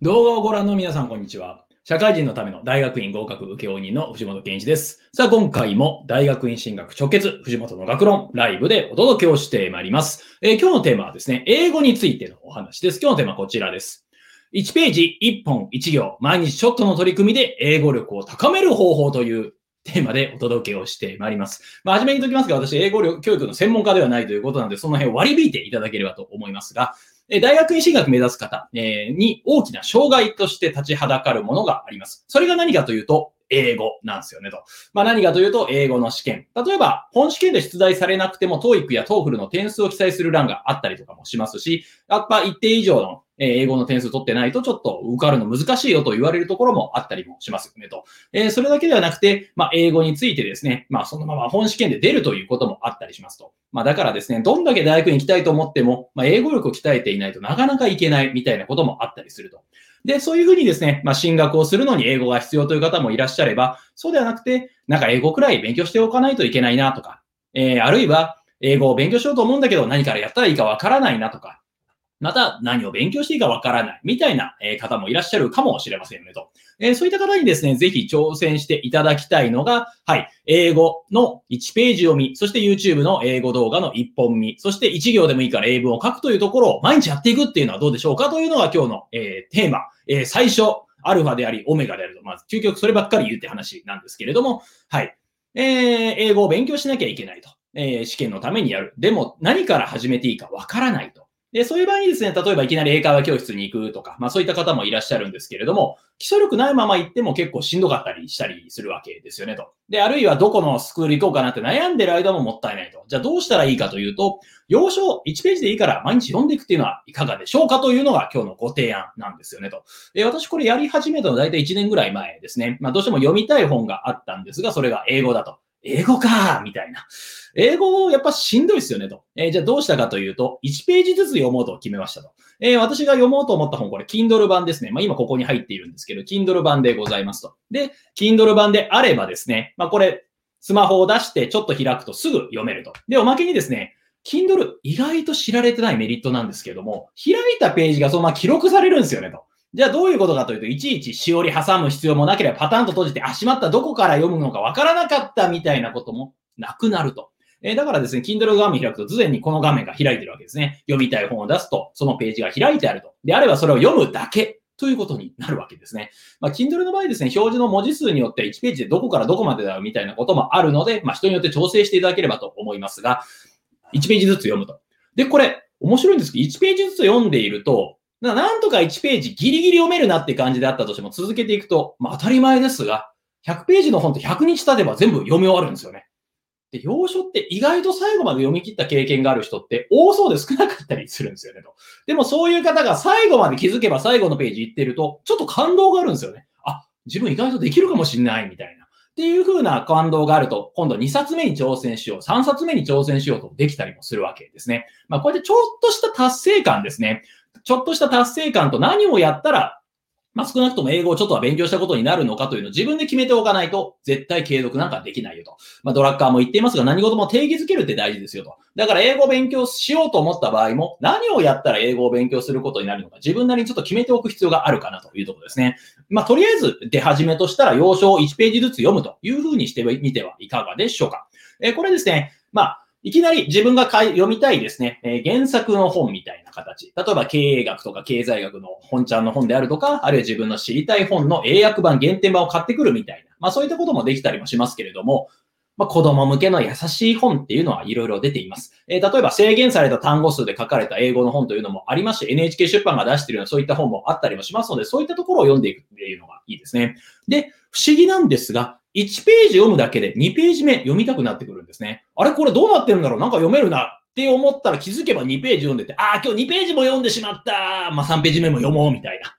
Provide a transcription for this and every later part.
動画をご覧の皆さん、こんにちは。社会人のための大学院合格請負人の藤本健一です。さあ、今回も大学院進学直結、藤本の学論、ライブでお届けをしてまいります。えー今日のテーマはですね、英語についてのお話です。今日のテーマはこちらです。1ページ1本1行、毎日ちょっとの取り組みで英語力を高める方法というテーマでお届けをしてまいります。まあ、初めに言っておきますが、私、英語力教育の専門家ではないということなので、その辺を割り引いていただければと思いますが、え大学院進学目指す方、えに大きな障害として立ちはだかるものがあります。それが何かというと、英語なんですよねと。まあ何かというと、英語の試験。例えば、本試験で出題されなくても、TOEIC や TOEFL の点数を記載する欄があったりとかもしますし、やっぱ一定以上のえー英語の点数取ってないとちょっと受かるの難しいよと言われるところもあったりもしますよねと。えーそれだけではなくて、まあ英語についてですね、まあそのまま本試験で出るということもあったりしますと。まあだからですね、どんだけ大学に行きたいと思っても、まあ英語力を鍛えていないとなかなかいけないみたいなこともあったりすると。で、そういうふうにですね、まあ進学をするのに英語が必要という方もいらっしゃれば、そうではなくて、なんか英語くらい勉強しておかないといけないなとか、えーあるいは英語を勉強しようと思うんだけど何からやったらいいかわからないなとか、また何を勉強していいかわからないみたいな方もいらっしゃるかもしれませんねと。そういった方にですね、ぜひ挑戦していただきたいのが、はい、英語の1ページ読み、そして YouTube の英語動画の1本見、そして1行でもいいから英文を書くというところを毎日やっていくっていうのはどうでしょうか？というのが今日の、テーマ、最初、アルファであり、オメガであると。まず、究極そればっかり言うって話なんですけれども、はい。えー英語を勉強しなきゃいけないと。えー試験のためにやる。でも、何から始めていいかわからないと。で、そういう場合にですね、例えばいきなり英会話教室に行くとか、まあそういった方もいらっしゃるんですけれども、基礎力ないまま行っても結構しんどかったりしたりするわけですよねと。で、あるいはどこのスクール行こうかなって悩んでる間ももったいないと。じゃあどうしたらいいかというと、要所1ページでいいから毎日読んでいくっていうのはいかがでしょうかというのが今日のご提案なんですよねと。えー私これやり始めたの大体1年ぐらい前ですね。まあどうしても読みたい本があったんですが、それが英語だと。英語かみたいな。英語やっぱしんどいですよねと。えーじゃあどうしたかというと、1ページずつ読もうと決めましたと。えー私が読もうと思った本、これ Kindle 版ですね。まあ今ここに入っているんですけど、Kindle 版でございますと。で、Kindle 版であればですね、まあこれ、スマホを出してちょっと開くとすぐ読めると。で、おまけにですね、Kindle 意外と知られてないメリットなんですけども、開いたページがそのまま記録されるんですよねと。じゃあどういうことかというと、いちいちしおり挟む必要もなければパタンと閉じて、あ、しまった、どこから読むのかわからなかったみたいなこともなくなると。えーだからですね、Kindle 画面開くと、常にこの画面が開いてるわけですね。読みたい本を出すと、そのページが開いてあると。であればそれを読むだけということになるわけですね。まあ、Kindle の場合ですね、表示の文字数によって1ページでどこからどこまでだよみたいなこともあるので、まあ、人によって調整していただければと思いますが、1ページずつ読むと。で、これ、面白いんですけど、1ページずつ読んでいると、ななんとか1ページギリギリ読めるなって感じであったとしても続けていくと、まあ当たり前ですが、100ページの本って100日経てば全部読み終わるんですよね。で、要所って意外と最後まで読み切った経験がある人って多そうで少なかったりするんですよねと。でもそういう方が最後まで気づけば最後のページ行ってると、ちょっと感動があるんですよね。あ、自分意外とできるかもしれないみたいな。っていう風な感動があると、今度2冊目に挑戦しよう、3冊目に挑戦しようとできたりもするわけですね。まあこうやってちょっとした達成感ですね。ちょっとした達成感と何をやったら、まあ、少なくとも英語をちょっとは勉強したことになるのかというのを自分で決めておかないと、絶対継続なんかできないよと。まあ、ドラッカーも言っていますが、何事も定義づけるって大事ですよと。だから英語を勉強しようと思った場合も、何をやったら英語を勉強することになるのか、自分なりにちょっと決めておく必要があるかなというところですね。まあ、とりあえず出始めとしたら、要所を1ページずつ読むというふうにしてみてはいかがでしょうか。えーこれですね、まあ、いきなり自分が読みたいですね、えー原作の本みたいな形。例えば経営学とか経済学の本ちゃんの本であるとか、あるいは自分の知りたい本の英訳版、原点版を買ってくるみたいな。まあそういったこともできたりもしますけれども、まあ子供向けの優しい本っていうのはいろいろ出ています。えー例えば制限された単語数で書かれた英語の本というのもありますし、NHK 出版が出しているようなそういった本もあったりもしますので、そういったところを読んでいくっていうのがいいですね。で、不思議なんですが、1ページ読むだけで2ページ目読みたくなってくるんですね。あれこれどうなってるんだろう？なんか読めるなって思ったら気づけば2ページ読んでて、ああ、今日2ページも読んでしまったまあ3ページ目も読もうみたいな。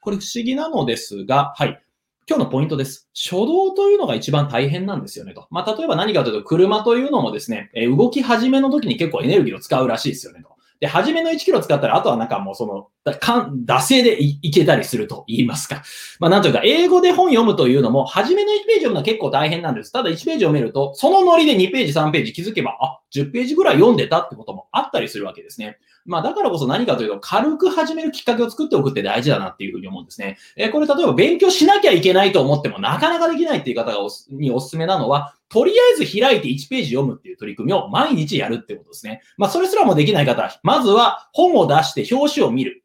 これ不思議なのですが、はい。今日のポイントです。初動というのが一番大変なんですよねと。まあ、例えば何かというと、車というのもですね、え動き始めの時に結構エネルギーを使うらしいですよねと。で、初めの1キロ使ったら、あとはなんかもうその、だかん惰性でいいけたりすると言いますか。まあなんというか、英語で本読むというのも、初めの1ページ読むのは結構大変なんです。ただ1ページ読めると、そのノリで2ページ、3ページ気づけば、あ、10ページぐらい読んでたってこともあったりするわけですね。まあだからこそ何かというと、軽く始めるきっかけを作っておくって大事だなっていうふうに思うんですね。えー、これ例えば勉強しなきゃいけないと思ってもなかなかできないっていう方がおにおすすめなのは、とりあえず開いて1ページ読むっていう取り組みを毎日やるってことですね。まあそれすらもできない方は、まずは本を出して表紙を見る。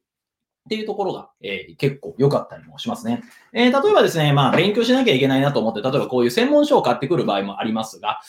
っていうところが、えー、結構良かったりもしますね。えー、例えばですね、まあ勉強しなきゃいけないなと思って、例えばこういう専門書を買ってくる場合もありますが、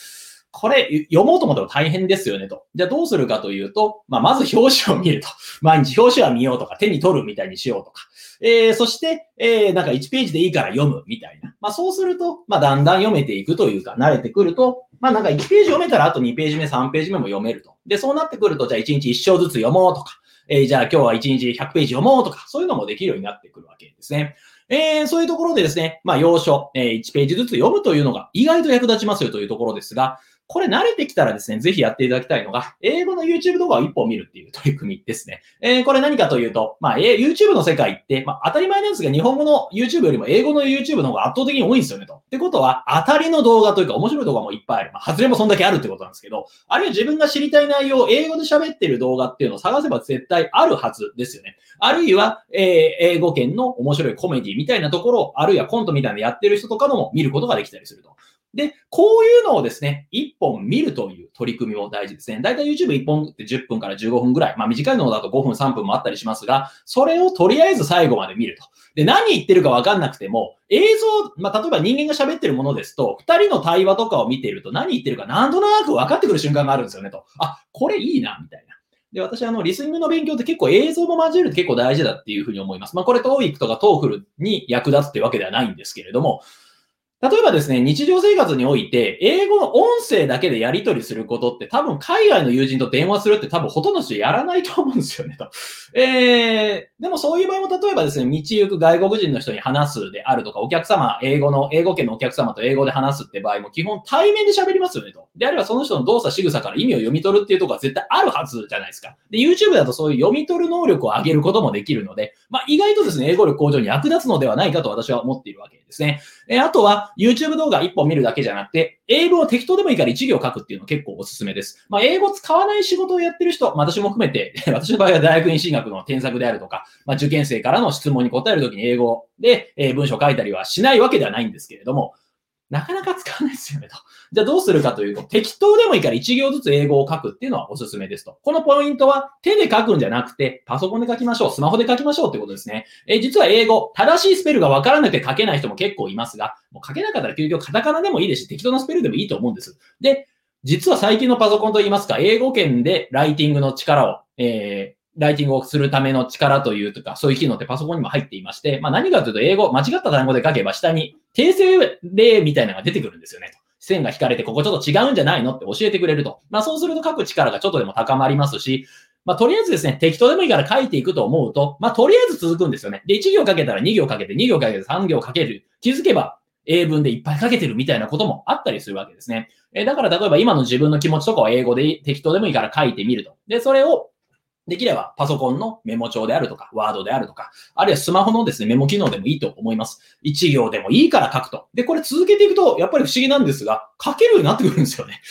これ読もうと思っても大変ですよねと。じゃあどうするかというと、まあ、まず表紙を見ると。毎日表紙は見ようとか、手に取るみたいにしようとか。えー、そして、えー、なんか1ページでいいから読むみたいな。まあ、そうすると、まあ、だんだん読めていくというか、慣れてくると、まあ、なんか1ページ読めたらあと2ページ目、3ページ目も読めると。で、そうなってくると、じゃあ1日1章ずつ読もうとか、えー、じゃあ今日は1日100ページ読もうとか、そういうのもできるようになってくるわけですね。えー、そういうところでですね、まあ、要所、えー、1ページずつ読むというのが意外と役立ちますよというところですが、これ慣れてきたらですね、ぜひやっていただきたいのが、英語の YouTube 動画を一本見るっていう取り組みですね。えー、これ何かというと、まあ、YouTube の世界って、まあ、当たり前なんですが、日本語の YouTube よりも英語の YouTube の方が圧倒的に多いんですよねと。ってことは、当たりの動画というか面白い動画もいっぱいある。まあ、外れもそんだけあるってことなんですけど、あるいは自分が知りたい内容を英語で喋ってる動画っていうのを探せば絶対あるはずですよね。あるいは、えー、英語圏の面白いコメディみたいなところ、あるいはコントみたいなのやってる人とかのも見ることができたりすると。で、こういうのをですね、1本見るという取り組みも大事ですね。だいたい YouTube1 本って10分から15分ぐらい。まあ短いのだと5分3分もあったりしますが、それをとりあえず最後まで見ると。で、何言ってるかわかんなくても、映像、まあ例えば人間が喋ってるものですと、2人の対話とかを見ていると何言ってるかなんとなく分かってくる瞬間があるんですよねと。あ、これいいな、みたいな。で、私、あの、リスニングの勉強って結構映像も交えると結構大事だっていうふうに思います。まあ、これ、TOEIC とか TOEFL に役立つってわけではないんですけれども、例えばですね、日常生活において、英語の音声だけでやり取りすることって多分海外の友人と電話するって多分ほとんどの人やらないと思うんですよね、と。えー、でもそういう場合も例えばですね、道行く外国人の人に話すであるとか、お客様、英語の、英語圏のお客様と英語で話すって場合も基本対面で喋りますよね、と。であればその人の動作仕草から意味を読み取るっていうところは絶対あるはずじゃないですか。で、YouTube だとそういう読み取る能力を上げることもできるので、まあ意外とですね、英語力向上に役立つのではないかと私は思っているわけですね。え、あとは YouTube 動画1本見るだけじゃなくて、英語を適当でもいいから一行書くっていうの結構おすすめです。まあ、英語使わない仕事をやってる人、まあ、私も含めて、私の場合は大学院進学の添削であるとか、まあ、受験生からの質問に答えるときに英語で、え、文章書いたりはしないわけではないんですけれども、なかなか使わないですよねと。じゃあどうするかというと、適当でもいいから1行ずつ英語を書くっていうのはおすすめですと。このポイントは手で書くんじゃなくて、パソコンで書きましょう、スマホで書きましょうってことですね。え実は英語、正しいスペルがわからなくて書けない人も結構いますが、もう書けなかったら究極カタカナでもいいですし、適当なスペルでもいいと思うんです。で、実は最近のパソコンといいますか、英語圏でライティングの力を、えーライティングをするための力というとか、そういう機能ってパソコンにも入っていまして、まあ何かというと英語、間違った単語で書けば下に訂正例みたいなのが出てくるんですよね。と線が引かれてここちょっと違うんじゃないのって教えてくれると。まあそうすると書く力がちょっとでも高まりますし、まあとりあえずですね、適当でもいいから書いていくと思うと、まあとりあえず続くんですよね。で、1行かけたら2行かけて、2行かけて3行かける。気づけば英文でいっぱい書けてるみたいなこともあったりするわけですね。えだから例えば今の自分の気持ちとかを英語で適当でもいいから書いてみると。で、それをできればパソコンのメモ帳であるとか、ワードであるとか、あるいはスマホのですね、メモ機能でもいいと思います。1行でもいいから書くと。で、これ続けていくと、やっぱり不思議なんですが、書けるようになってくるんですよね。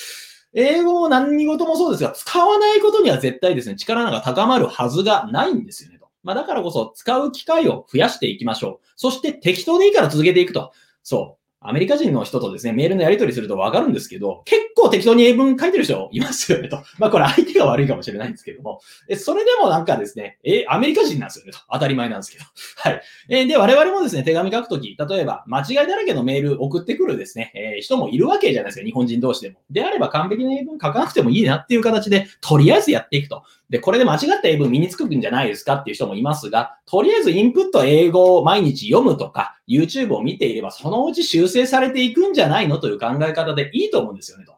英語も何事もそうですが、使わないことには絶対ですね、力なんか高まるはずがないんですよねと。まあ、だからこそ使う機会を増やしていきましょう。そして適当でいいから続けていくと。そう。アメリカ人の人とですね、メールのやり取りするとわかるんですけど、結構適当に英文書いてる人いますよねと。まあこれ相手が悪いかもしれないんですけども、えそれでもなんかですね、え、アメリカ人なんですよねと。当たり前なんですけど。はい。えで、我々もですね、手紙書くとき、例えば間違いだらけのメール送ってくるですね、えー、人もいるわけじゃないですか、日本人同士でも。であれば完璧な英文書かなくてもいいなっていう形で、とりあえずやっていくと。で、これで間違った英文身につくんじゃないですかっていう人もいますが、とりあえずインプット英語を毎日読むとか、YouTube を見ていれば、そのうち修正されていくんじゃないのという考え方でいいと思うんですよね、と。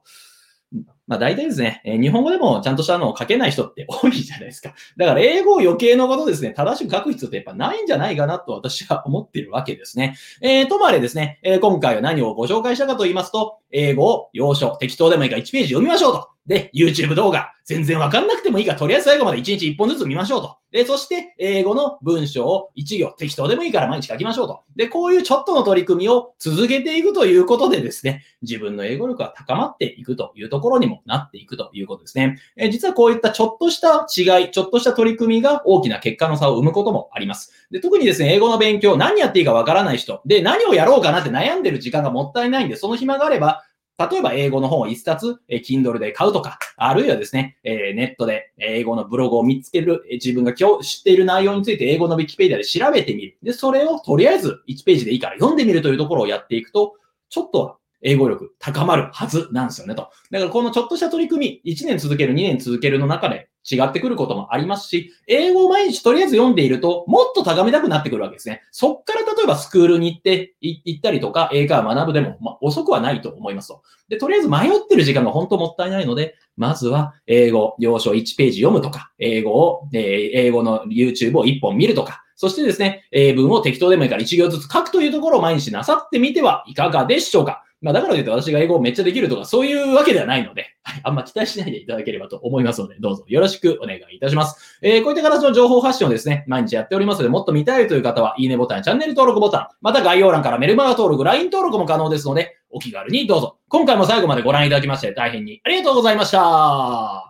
まあ大体ですね、えー、日本語でもちゃんとしたのを書けない人って多いじゃないですか。だから英語を余計のことですね、正しく書く必要ってやっぱないんじゃないかなと私は思っているわけですね。えー、ともあれですね、えー、今回は何をご紹介したかと言いますと、英語を要所、適当でもいいから1ページ読みましょうと。で、YouTube 動画、全然わかんなくてもいいから、とりあえず最後まで1日1本ずつ見ましょうと。で、そして、英語の文章を1行、適当でもいいから毎日書きましょうと。で、こういうちょっとの取り組みを続けていくということでですね、自分の英語力が高まっていくというところにもなっていくということですね。え実はこういったちょっとした違い、ちょっとした取り組みが大きな結果の差を生むこともあります。で、特にですね、英語の勉強、何やっていいかわからない人、で、何をやろうかなって悩んでる時間がもったいないんで、その暇があれば、例えば英語の本を一冊、え Kindle で買うとか、あるいはですね、えネットで英語のブログを見つけるえ、自分が今日知っている内容について英語の Wikipedia で調べてみる。で、それをとりあえず1ページでいいから読んでみるというところをやっていくと、ちょっとは英語力高まるはずなんですよねと。だからこのちょっとした取り組み、1年続ける、2年続けるの中で違ってくることもありますし、英語を毎日とりあえず読んでいると、もっと高めたくなってくるわけですね。そっから例えばスクールに行って、行ったりとか、英会話学ぶでも、まあ、遅くはないと思いますと。で、とりあえず迷ってる時間が本当もったいないので、まずは英語、要所1ページ読むとか、英語を、えー、英語の YouTube を1本見るとか、そしてですね、英文を適当でもいいから1行ずつ書くというところを毎日なさってみてはいかがでしょうかまあ、だからといって私が英語をめっちゃできるとか、そういうわけではないので、はい、あんま期待しないでいただければと思いますので、どうぞよろしくお願いいたします。えー、こういった形の情報発信をですね、毎日やっておりますので、もっと見たいという方は、いいねボタン、チャンネル登録ボタン、また概要欄からメルマガ登録、LINE 登録も可能ですので、お気軽にどうぞ。今回も最後までご覧いただきまして、大変にありがとうございました。